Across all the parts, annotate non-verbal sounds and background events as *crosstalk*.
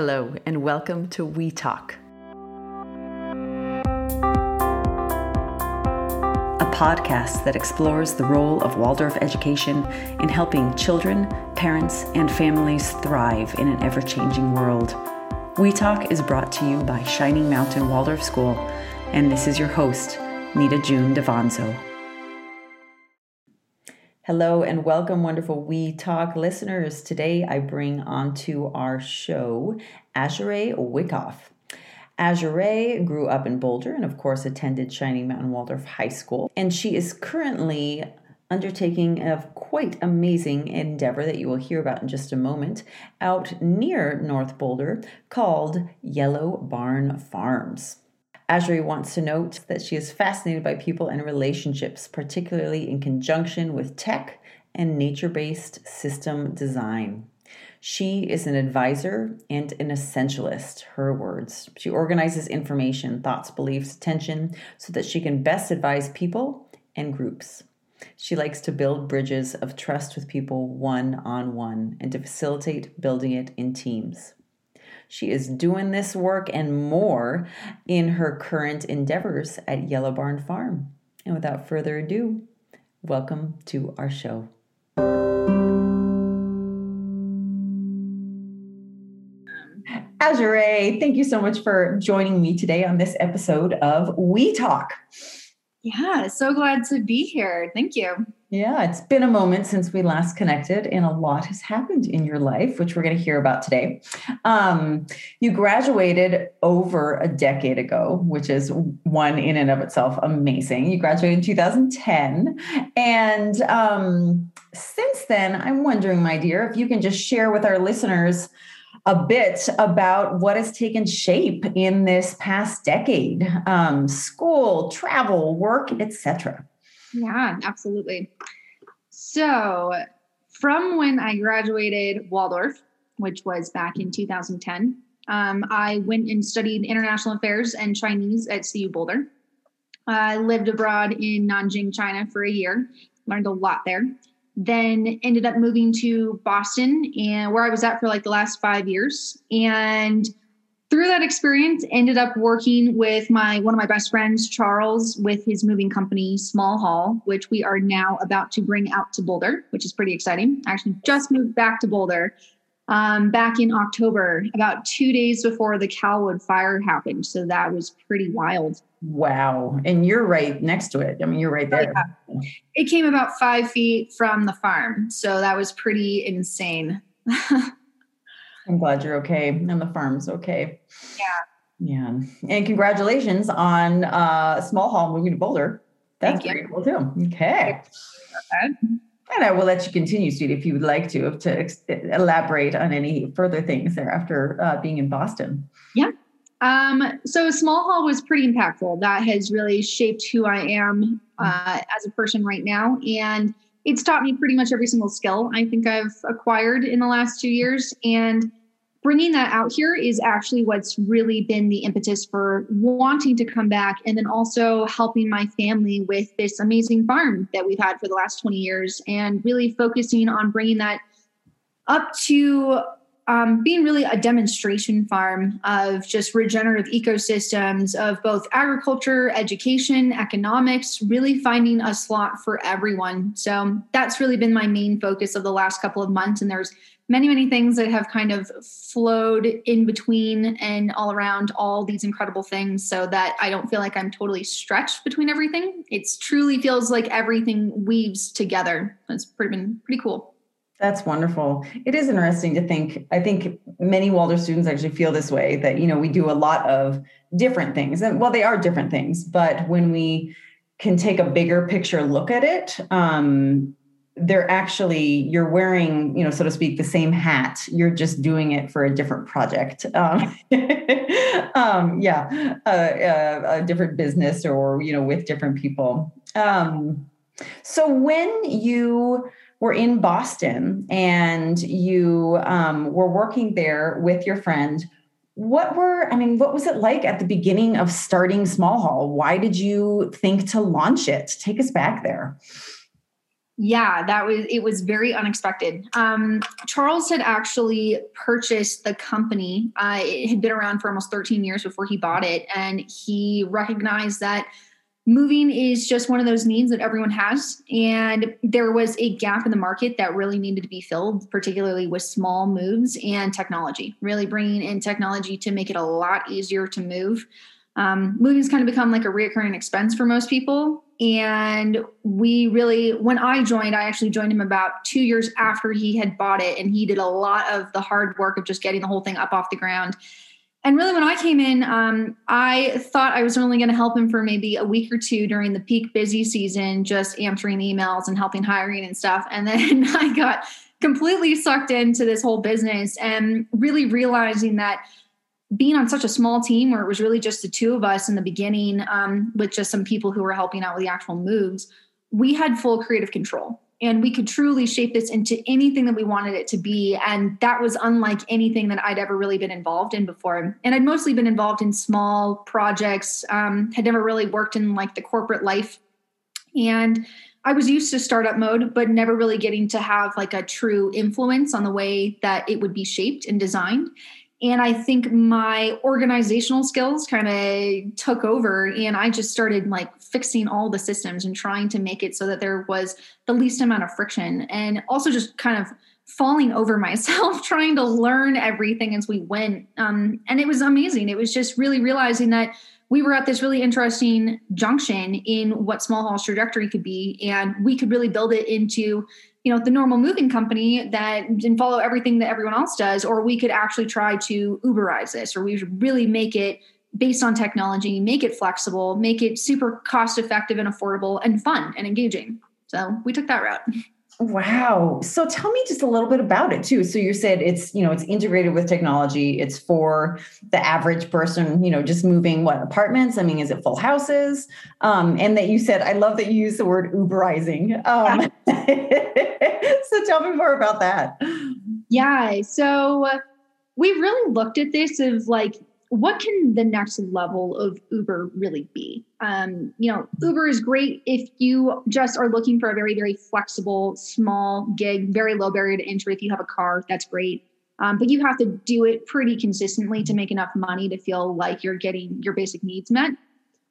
Hello, and welcome to We Talk, a podcast that explores the role of Waldorf education in helping children, parents, and families thrive in an ever changing world. We Talk is brought to you by Shining Mountain Waldorf School, and this is your host, Nita June Devanzo. Hello and welcome, wonderful We Talk listeners. Today I bring onto our show Azure Wyckoff. Azure grew up in Boulder and, of course, attended Shining Mountain Waldorf High School. And she is currently undertaking a quite amazing endeavor that you will hear about in just a moment out near North Boulder called Yellow Barn Farms. Azure wants to note that she is fascinated by people and relationships, particularly in conjunction with tech and nature based system design. She is an advisor and an essentialist, her words. She organizes information, thoughts, beliefs, attention so that she can best advise people and groups. She likes to build bridges of trust with people one on one and to facilitate building it in teams. She is doing this work and more in her current endeavors at Yellow Barn Farm. And without further ado, welcome to our show. Azure, thank you so much for joining me today on this episode of We Talk. Yeah, so glad to be here. Thank you. Yeah, it's been a moment since we last connected, and a lot has happened in your life, which we're going to hear about today. Um, you graduated over a decade ago, which is one in and of itself amazing. You graduated in 2010. And um, since then, I'm wondering, my dear, if you can just share with our listeners a bit about what has taken shape in this past decade um, school travel work etc yeah absolutely. So from when i graduated waldorf which was back in 2010 um, i went and studied international affairs and chinese at cu boulder. I lived abroad in nanjing china for a year learned a lot there then ended up moving to Boston and where I was at for like the last five years. And through that experience, ended up working with my one of my best friends, Charles, with his moving company, Small Haul, which we are now about to bring out to Boulder, which is pretty exciting. I actually just moved back to Boulder um, back in October, about two days before the Calwood fire happened. So that was pretty wild. Wow. And you're right next to it. I mean, you're right there. Yeah. It came about five feet from the farm. So that was pretty insane. *laughs* I'm glad you're okay and the farm's okay. Yeah. Yeah. And congratulations on uh, Small Haul moving to Boulder. That's Thank pretty cool too. Okay. And I will let you continue, Sweet, if you would like to, to ex- elaborate on any further things there after uh, being in Boston. Yeah. Um, so Small Haul was pretty impactful. That has really shaped who I am uh, as a person right now. And it's taught me pretty much every single skill I think I've acquired in the last two years. And bringing that out here is actually what's really been the impetus for wanting to come back and then also helping my family with this amazing farm that we've had for the last 20 years and really focusing on bringing that up to um, being really a demonstration farm of just regenerative ecosystems of both agriculture, education, economics, really finding a slot for everyone. So that's really been my main focus of the last couple of months. And there's many, many things that have kind of flowed in between and all around all these incredible things so that I don't feel like I'm totally stretched between everything. It truly feels like everything weaves together. It's pretty been pretty cool. That's wonderful. It is interesting to think. I think many Waldorf students actually feel this way that, you know, we do a lot of different things. And well, they are different things, but when we can take a bigger picture look at it, um, they're actually you're wearing you know so to speak the same hat you're just doing it for a different project um, *laughs* um yeah a, a, different business or you know with different people um so when you were in Boston and you um, were working there with your friend. What were, I mean, what was it like at the beginning of starting Small Haul? Why did you think to launch it? Take us back there. Yeah, that was it was very unexpected. Um, Charles had actually purchased the company. Uh, it had been around for almost 13 years before he bought it, and he recognized that moving is just one of those needs that everyone has. And there was a gap in the market that really needed to be filled, particularly with small moves and technology, really bringing in technology to make it a lot easier to move. Um, has kind of become like a reoccurring expense for most people. And we really, when I joined, I actually joined him about two years after he had bought it. And he did a lot of the hard work of just getting the whole thing up off the ground and really when i came in um, i thought i was only going to help him for maybe a week or two during the peak busy season just answering emails and helping hiring and stuff. And then *laughs* i got completely sucked into this whole business and really realizing that being on such a small team where it was really just the two of us in the beginning um, with just some people who were helping out with the actual moves we had full creative control and we could truly shape this into anything that we wanted it to be. And that was unlike anything that i'd ever really been involved in before. And i'd mostly been involved in small projects um, had never really worked in like the corporate life. And i was used to startup mode but never really getting to have like a true influence on the way that it would be shaped and designed. And i think my organizational skills kind of took over and i just started like fixing all the systems and trying to make it so that there was the least amount of friction and also just kind of falling over *laughs* myself trying to learn everything as we went. Um, and it was amazing. It was just really realizing that we were at this really interesting junction in what small haul's trajectory could be and we could really build it into you know the normal moving company that didn't follow everything that everyone else does or we could actually try to uberize this or we should really make it based on technology make it flexible make it super cost effective and affordable and fun and engaging so we took that route Wow. So tell me just a little bit about it too. So you said it's, you know, it's integrated with technology. It's for the average person, you know, just moving what apartments? I mean, is it full houses? Um, and that you said, I love that you use the word Uberizing. Um, *laughs* so tell me more about that. Yeah. So we really looked at this of like, what can the next level of Uber really be? Um, you know, Uber is great if you just are looking for a very, very flexible, small gig, very low barrier to entry. If you have a car, that's great. Um, but you have to do it pretty consistently to make enough money to feel like you're getting your basic needs met.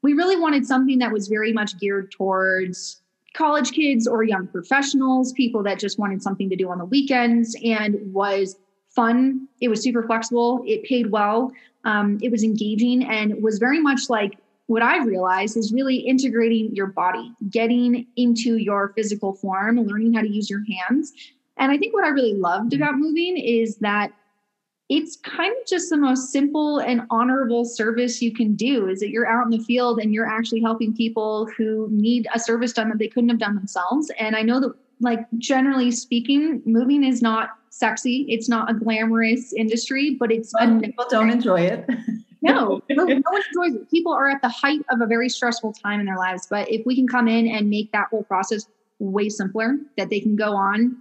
We really wanted something that was very much geared towards college kids or young professionals, people that just wanted something to do on the weekends and was fun. It was super flexible. It paid well. Um, it was engaging and was very much like what I realized is really integrating your body, getting into your physical form, learning how to use your hands. And I think what I really loved about moving is that it's kind of just the most simple and honorable service you can do is that you're out in the field and you're actually helping people who need a service done that they couldn't have done themselves. And I know that like generally speaking, moving is not sexy. It's not a glamorous industry, but it's Some people don't enjoy it. *laughs* no, no, no one enjoys it. People are at the height of a very stressful time in their lives. But if we can come in and make that whole process way simpler, that they can go on,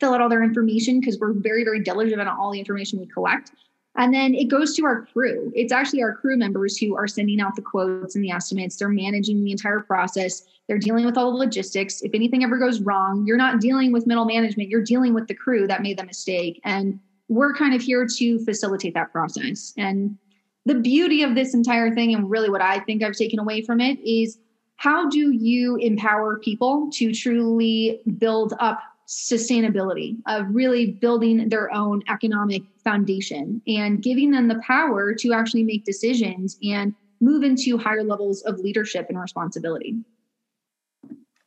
fill out all their information because we're very, very diligent on all the information we collect. And then it goes to our crew. It's actually our crew members who are sending out the quotes and the estimates. They're managing the entire process. They're dealing with all the logistics. If anything ever goes wrong, you're not dealing with middle management, you're dealing with the crew that made the mistake. And we're kind of here to facilitate that process. And the beauty of this entire thing, and really what I think I've taken away from it, is how do you empower people to truly build up sustainability of really building their own economic foundation and giving them the power to actually make decisions and move into higher levels of leadership and responsibility.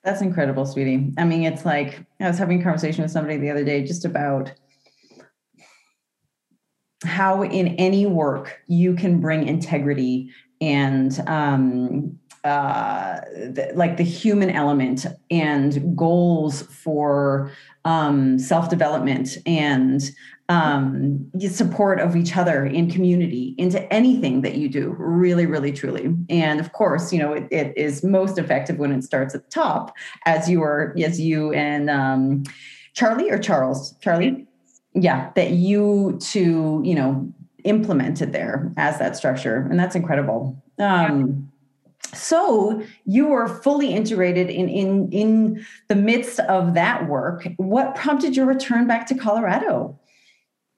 That's incredible, sweetie. I mean, it's like I was having a conversation with somebody the other day just about how in any work you can bring integrity and um, uh, the, like the human element and goals for um, self development and um, support of each other in community into anything that you do, really, really, truly. And of course, you know it, it is most effective when it starts at the top, as you are, as you and um, Charlie or Charles, Charlie, yeah, that you to you know implemented there as that structure, and that's incredible. Um, so you were fully integrated in in in the midst of that work. What prompted your return back to Colorado?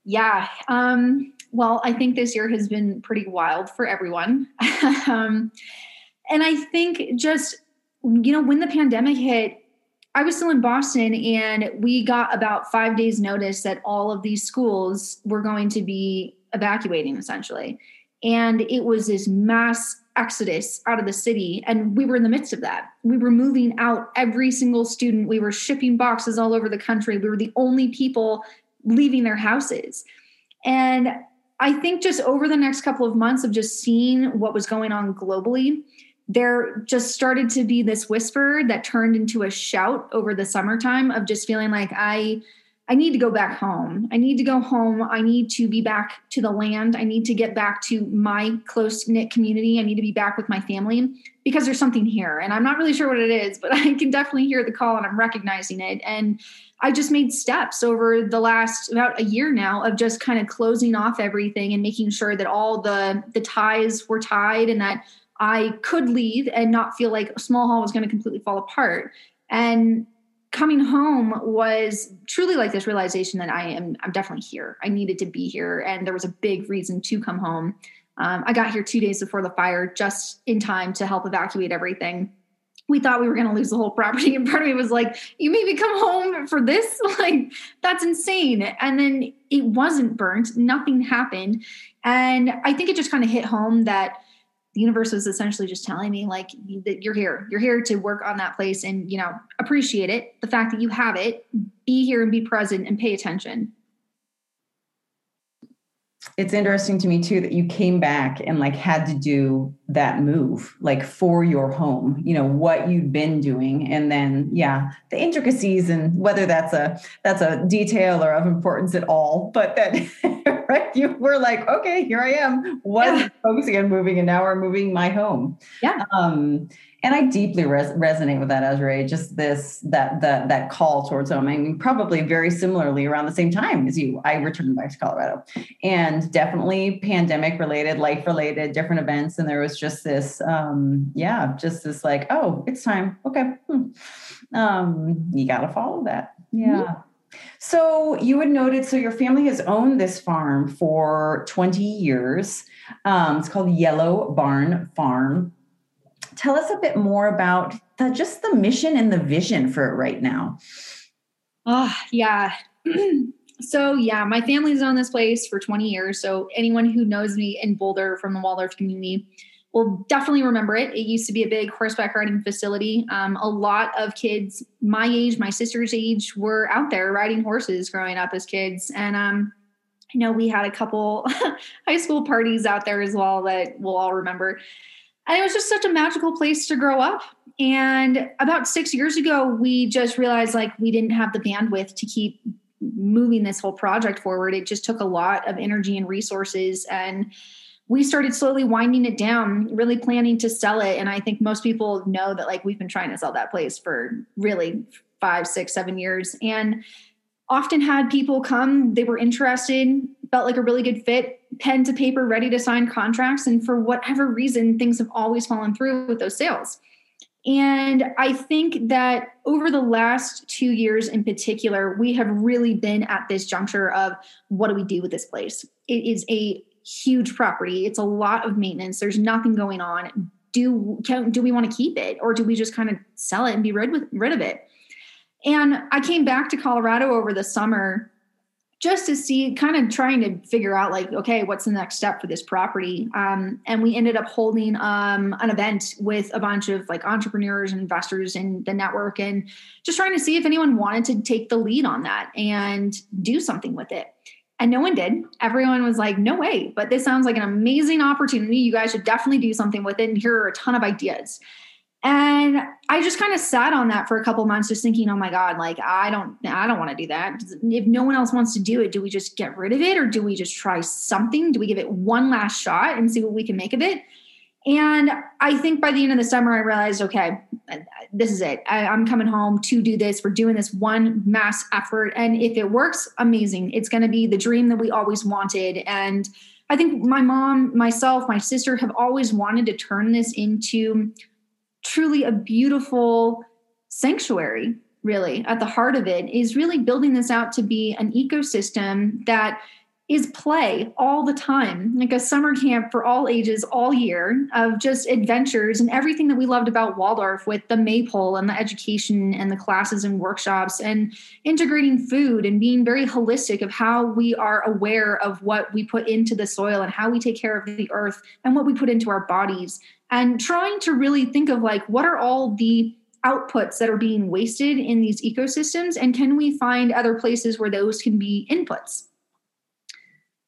Yeah. Um, well, I think this year has been pretty wild for everyone. *laughs* um, and I think just, you know, when the pandemic hit, I was still in Boston and we got about five days' notice that all of these schools were going to be evacuating essentially. And it was this mass exodus out of the city. And we were in the midst of that. We were moving out every single student. We were shipping boxes all over the country. We were the only people leaving their houses. And I think just over the next couple of months of just seeing what was going on globally, there just started to be this whisper that turned into a shout over the summertime of just feeling like I I need to go back home. I need to go home. I need to be back to the land. I need to get back to my close knit community. I need to be back with my family because there's something here. And I'm not really sure what it is, but *laughs* I can definitely hear the call and I'm recognizing it. And I just made steps over the last about a year now of just kind of closing off everything and making sure that all the the ties were tied and that I could leave and not feel like a small haul was going to completely fall apart. And coming home was truly like this realization that I am I'm definitely here. I needed to be here, and there was a big reason to come home. Um, I got here two days before the fire, just in time to help evacuate everything. We thought we were going to lose the whole property, and part of me was like, "You made me come home for this? *laughs* Like that's insane!" And then it wasn't burnt. Nothing happened, and I think it just kind of hit home that the universe was essentially just telling me like that you're here you're here to work on that place and you know appreciate it the fact that you have it be here and be present and pay attention. It's interesting to me too that you came back and like had to do that move like for your home you know what you'd been doing. And then yeah the intricacies and whether that's a that's a detail or of importance at all but that *laughs* right *laughs* you were like okay here i am was yeah. focusing on moving and now we're moving my home yeah um and I deeply res- resonate with that, Azure. Just this that that that call towards home. I mean, probably very similarly around the same time as you. I returned back to Colorado, and definitely pandemic related, life related, different events. And there was just this, um, yeah, just this like, oh, it's time. Okay, hmm. um, you got to follow that. Yeah. Mm-hmm. So you had noted, so your family has owned this farm for 20 years. Um, it's called Yellow Barn Farm tell us a bit more about the, just the mission and the vision for it right now. Oh, yeah. *clears throat* so, yeah, my family's owned this place for 20 years. So, anyone who knows me in Boulder from the Waldorf community will definitely remember it. It used to be a big horseback riding facility. Um, a lot of kids my age, my sister's age, were out there riding horses growing up as kids. And um, I know we had a couple *laughs* high school parties out there as well that we'll all remember. And it was just such a magical place to grow up. And about six years ago, we just realized like we didn't have the bandwidth to keep moving this whole project forward. It just took a lot of energy and resources. And we started slowly winding it down, really planning to sell it. And I think most people know that like we've been trying to sell that place for really five, six, seven years. And often had people come, they were interested, felt like a really good fit, pen to paper, ready to sign contracts. And for whatever reason, things have always fallen through with those sales. And I think that over the last two years in particular, we have really been at this juncture of what do we do with this place? It is a huge property. It's a lot of maintenance. There's nothing going on. Do can, do we want to keep it, or do we just kind of sell it and be rid with rid of it? And I came back to Colorado over the summer just to see, kind of trying to figure out, like, okay, what's the next step for this property? Um, and we ended up holding um, an event with a bunch of like entrepreneurs and investors in the network and just trying to see if anyone wanted to take the lead on that and do something with it. And no one did. Everyone was like, no way, but this sounds like an amazing opportunity. You guys should definitely do something with it. And here are a ton of ideas. And I just kind of sat on that for a couple months, just thinking, oh my God, like I don't, I don't want to do that. If no one else wants to do it, do we just get rid of it or do we just try something? Do we give it one last shot and see what we can make of it? And I think by the end of the summer, I realized, okay, this is it. I, am coming home to do this. We're doing this one mass effort. And if it works, amazing. It's going to be the dream that we always wanted. And I think my mom, myself, my sister have always wanted to turn this into truly a beautiful sanctuary really at the heart of it is really building this out to be an ecosystem that is play all the time, like a summer camp for all ages, all year of just adventures and everything that we loved about Waldorf with the maypole and the education and the classes and workshops and integrating food and being very holistic of how we are aware of what we put into the soil and how we take care of the earth and what we put into our bodies. And trying to really think of like what are all the outputs that are being wasted in these ecosystems and can we find other places where those can be inputs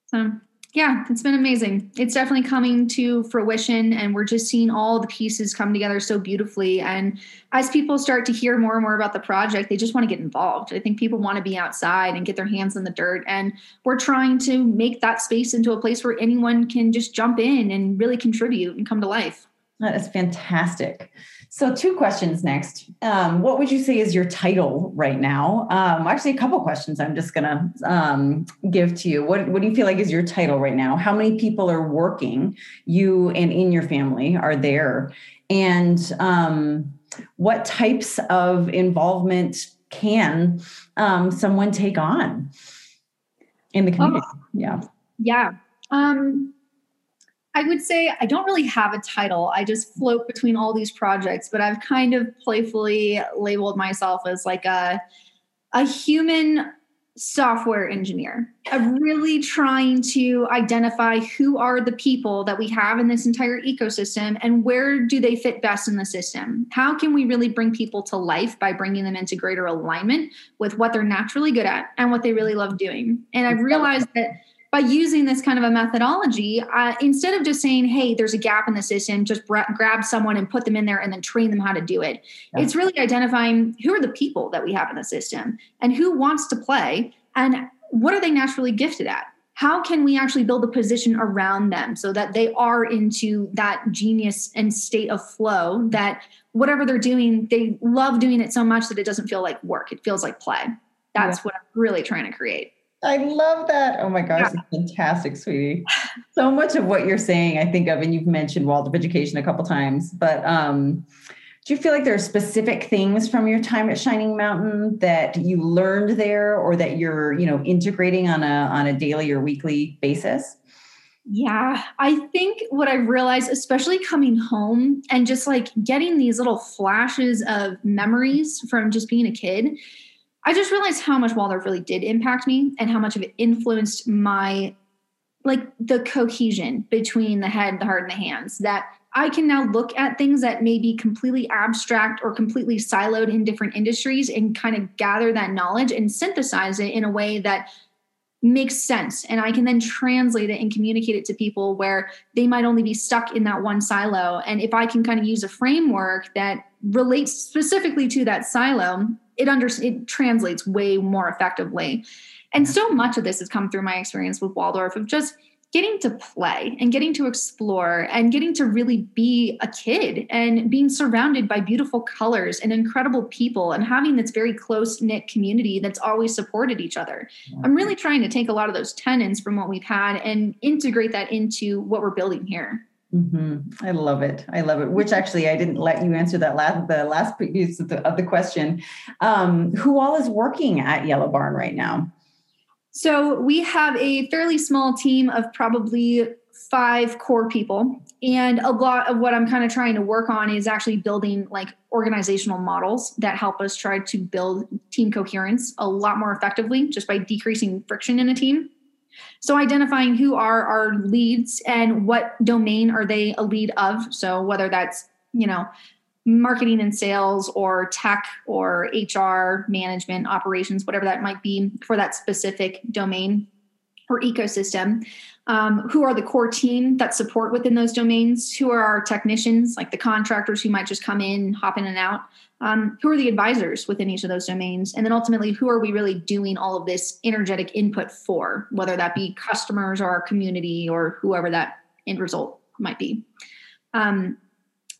so yeah it's been amazing. It's definitely coming to fruition and we're just seeing all the pieces come together so beautifully. And as people start to hear more and more about the project they just want to get involved. I think people want to be outside and get their hands in the dirt and we're trying to make that space into a place where anyone can just jump in and really contribute and come to life that is fantastic so, two questions next. Um, what would you say is your title right now? Um, actually, a couple questions I'm just going to um, give to you. What, what do you feel like is your title right now? How many people are working, you and in your family, are there? And um, what types of involvement can um, someone take on in the community? Oh, yeah. Yeah. Um, I would say I don't really have a title. I just float between all these projects, but I've kind of playfully labeled myself as like a a human software engineer. I'm really trying to identify who are the people that we have in this entire ecosystem and where do they fit best in the system? How can we really bring people to life by bringing them into greater alignment with what they're naturally good at and what they really love doing? And I've realized that by using this kind of a methodology, uh, instead of just saying, hey, there's a gap in the system, just bra- grab someone and put them in there and then train them how to do it. Yeah. It's really identifying who are the people that we have in the system and who wants to play and what are they naturally gifted at. How can we actually build a position around them so that they are into that genius and state of flow that whatever they're doing, they love doing it so much that it doesn't feel like work. It feels like play. That's yeah. what I'm really trying to create. I love that. Oh my gosh, yeah. fantastic, sweetie. So much of what you're saying, I think of, and you've mentioned Waldorf Education a couple times, but um, do you feel like there are specific things from your time at Shining Mountain that you learned there or that you're, you know, integrating on a on a daily or weekly basis? Yeah, I think what I've realized, especially coming home and just like getting these little flashes of memories from just being a kid, I just realized how much Waldorf really did impact me and how much of it influenced my like the cohesion between the head, the heart, and the hands. That I can now look at things that may be completely abstract or completely siloed in different industries and kind of gather that knowledge and synthesize it in a way that makes sense and i can then translate it and communicate it to people where they might only be stuck in that one silo and if i can kind of use a framework that relates specifically to that silo it under it translates way more effectively. And so much of this has come through my experience with Waldorf of just getting to play and getting to explore and getting to really be a kid and being surrounded by beautiful colors and incredible people and having this very close knit community that's always supported each other. I'm really trying to take a lot of those tenets from what we've had and integrate that into what we're building here. Mm-hmm. I love it. I love it. Which actually, I didn't let you answer that last the last piece of the, of the question. Um, who all is working at Yellow Barn right now? So we have a fairly small team of probably five core people, and a lot of what I'm kind of trying to work on is actually building like organizational models that help us try to build team coherence a lot more effectively, just by decreasing friction in a team. So identifying who are our leads and what domain are they a lead of. So whether that's, you know, marketing and sales or tech or HR management operations, whatever that might be for that specific domain or ecosystem. Um, who are the core team that support within those domains? Who are our technicians, like the contractors who might just come in, hop in and out? um, who are the advisors within each of those domains and then ultimately who are we really doing all of this energetic input for whether that be customers or our community or whoever that end result might be um,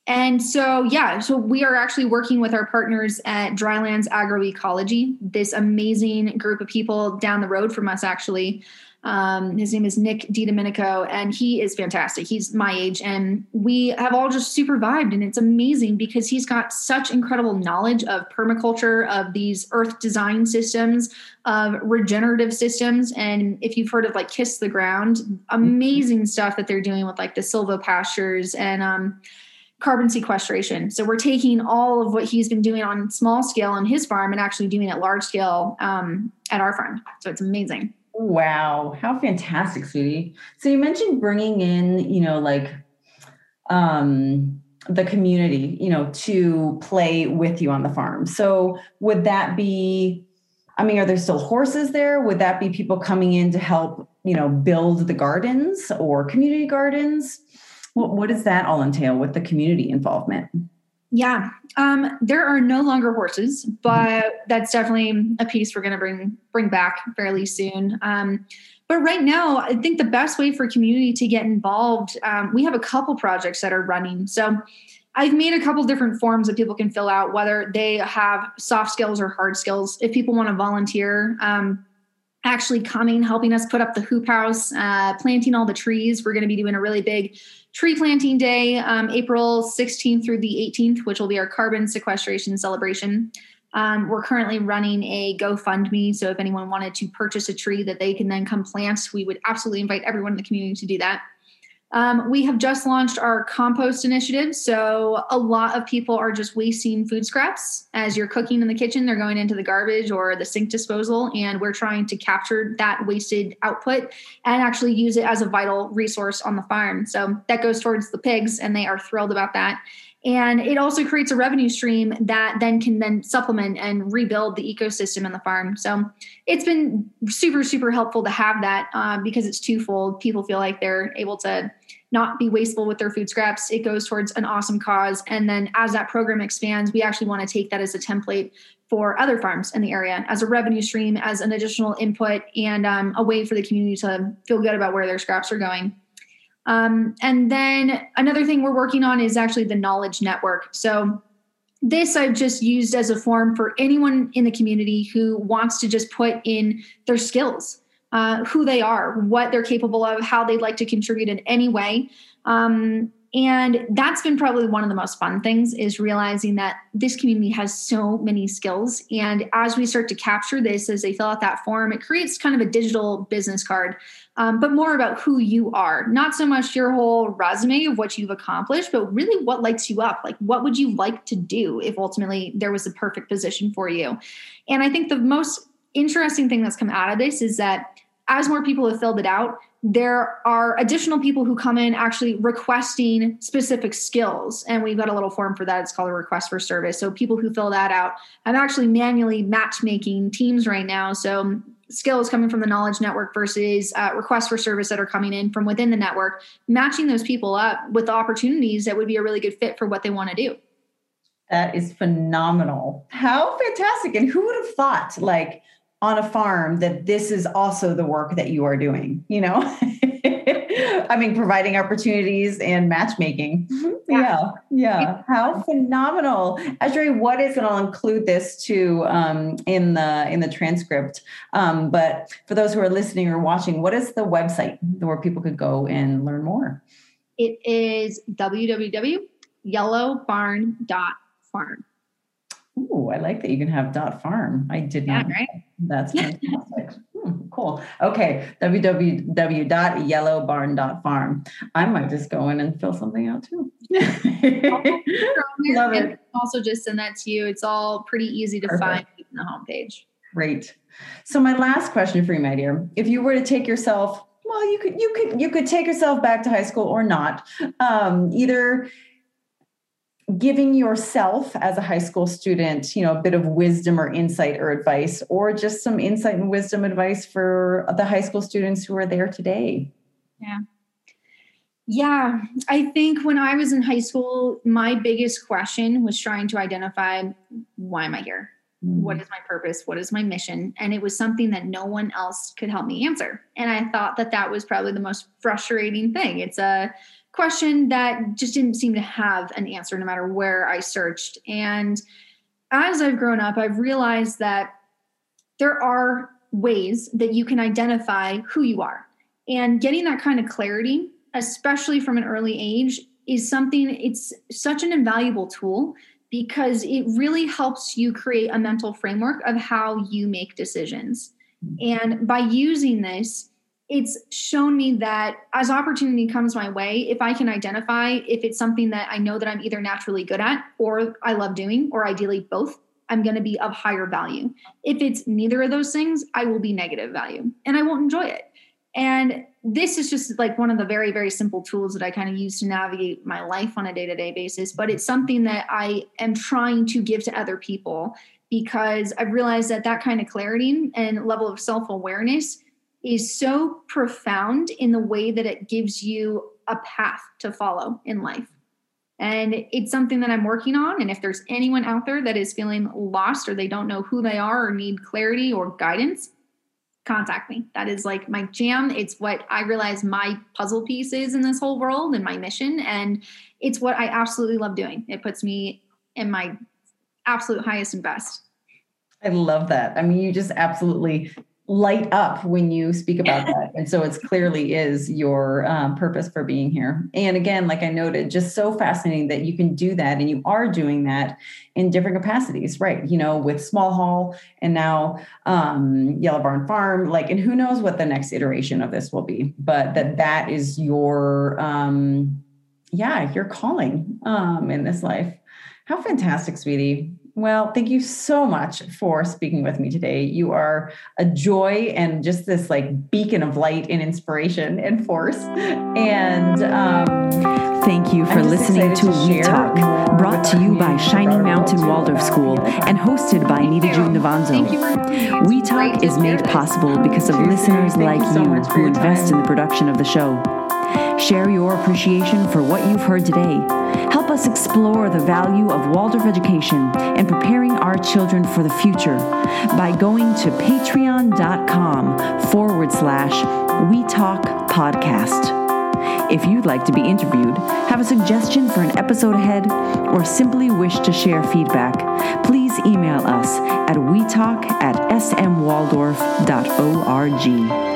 and so yeah so we are actually working with our partners at drylands agroecology this amazing group of people down the road from us actually Um, his name is Nick DiDomenico, and he is fantastic. He's my age, and we have all just super vibed, and it's amazing because he's got such incredible knowledge of permaculture, of these earth design systems, of regenerative systems. And if you've heard of like Kiss the Ground, amazing stuff that they're doing with like the silvopastures and um, carbon sequestration. So we're taking all of what he's been doing on small scale on his farm and actually doing it large scale um, at our farm. So it's amazing. Wow, how fantastic, sweetie. So you mentioned bringing in, you know, like um the community, you know, to play with you on the farm. So would that be I mean, are there still horses there? Would that be people coming in to help, you know, build the gardens or community gardens? What, what does that all entail with the community involvement? Yeah, um, there are no longer horses, but that's definitely a piece we're going to bring bring back fairly soon. Um, but right now, I think the best way for community to get involved, um, we have a couple projects that are running. So I've made a couple different forms that people can fill out, whether they have soft skills or hard skills. If people want to volunteer, um, actually coming, helping us put up the hoop house, uh, planting all the trees. We're going to be doing a really big tree planting day, um, April 16th through the 18th, which will be our carbon sequestration celebration. Um, we're currently running a GoFundMe. So if anyone wanted to purchase a tree that they can then come plant, we would absolutely invite everyone in the community to do that. Um, we have just launched our compost initiative. So, a lot of people are just wasting food scraps as you're cooking in the kitchen. They're going into the garbage or the sink disposal. And we're trying to capture that wasted output and actually use it as a vital resource on the farm. So, that goes towards the pigs, and they are thrilled about that and it also creates a revenue stream that then can then supplement and rebuild the ecosystem in the farm. So it's been super super helpful to have that uh, because it's twofold. People feel like they're able to not be wasteful with their food scraps. It goes towards an awesome cause. And then as that program expands we actually want to take that as a template for other farms in the area as a revenue stream as an additional input and um, a way for the community to feel good about where their scraps are going um, and then another thing we're working on is actually the knowledge network. So this I've just used as a form for anyone in the community who wants to just put in their skills, uh, who they are, what they're capable of, how they'd like to contribute in any way. Um, and that's been probably one of the most fun things is realizing that this community has so many skills. And as we start to capture this as they fill out that form it creates kind of a digital business card um, but more about who you are. Not so much your whole resume of what you've accomplished but really what lights you up. Like what would you like to do if ultimately there was a perfect position for you? And i think the most interesting thing that's come out of this is that as more people have filled it out there are additional people who come in actually requesting specific skills and we've got a little form for that. It's called a request for service. So people who fill that out i'm actually manually matchmaking teams right now. So skills coming from the knowledge network versus uh, requests for service that are coming in from within the network matching those people up with opportunities that would be a really good fit for what they want to do. That is phenomenal. How fantastic and who would have thought like on a farm that this is also the work that you are doing you know? *laughs* I mean providing opportunities and matchmaking. Mm-hmm. yeah. yeah. yeah. How phenomenal. Azure, what is and i'll include this too um, in the in the transcript um, but for those who are listening or watching what is the website where people could go and learn more? It is www.yellowbarn.farm Ooh, I like that you can have dot farm. I did yeah, not. Right? That's fantastic. hmm, cool. Okay. www.yellowbarn.farm. I might just go in and fill something out too. *laughs* Love it. Also, just send that to you. It's all pretty easy to Perfect. find in the homepage. Great. So, my last question for you, my dear, if you were to take yourself, well, you could, you could, you could take yourself back to high school or not. Um, either giving yourself as a high school student you know a bit of wisdom or insight or advice or just some insight and wisdom advice for the high school students who are there today. Yeah. Yeah i think when i was in high school my biggest question was trying to identify why am i here? Mm. what is my purpose? What is my mission? And it was something that no one else could help me answer. And i thought that that was probably the most frustrating thing. It's a question that just didn't seem to have an answer no matter where I searched. And as I've grown up, I've realized that there are ways that you can identify who you are. And getting that kind of clarity, especially from an early age, is something, it's such an invaluable tool because it really helps you create a mental framework of how you make decisions. And by using this, it's shown me that as opportunity comes my way, if I can identify if it's something that I know that I'm either naturally good at or I love doing, or ideally both, I'm going to be of higher value. If it's neither of those things, I will be negative value and I won't enjoy it. And this is just like one of the very, very simple tools that I kind of use to navigate my life on a day to day basis. But it's something that I am trying to give to other people because I've realized that that kind of clarity and level of self awareness is so profound in the way that it gives you a path to follow in life. And it's something that I'm working on. And if there's anyone out there that is feeling lost or they don't know who they are or need clarity or guidance, contact me. That is like my jam. It's what I realize my puzzle piece is in this whole world and my mission. And it's what I absolutely love doing. It puts me in my absolute highest and best. I love that. I mean, you just absolutely light up when you speak about *laughs* that. And so it's clearly is your um, purpose for being here. And again, like I noted, just so fascinating that you can do that and you are doing that in different capacities, right? You know, with Small Haul and now um, Yellow Barn Farm, like, and who knows what the next iteration of this will be, but that that is your, um, yeah, your calling um, in this life. How fantastic, sweetie. Well, thank you so much for speaking with me today. You are a joy and just this like beacon of light and inspiration and force. And um, thank you for listening to, to We Talk, brought to you by Shining Mountain Waldorf School and hosted by Nita June Navanzo. We Talk is made possible because of listeners like you who invest in the production of the show. Share your appreciation for what you've heard today. Help us explore the value of Waldorf education and preparing our children for the future by going to patreon.com forward slash We Talk Podcast. If you'd like to be interviewed, have a suggestion for an episode ahead, or simply wish to share feedback, please email us at wetalk at smwaldorf.org.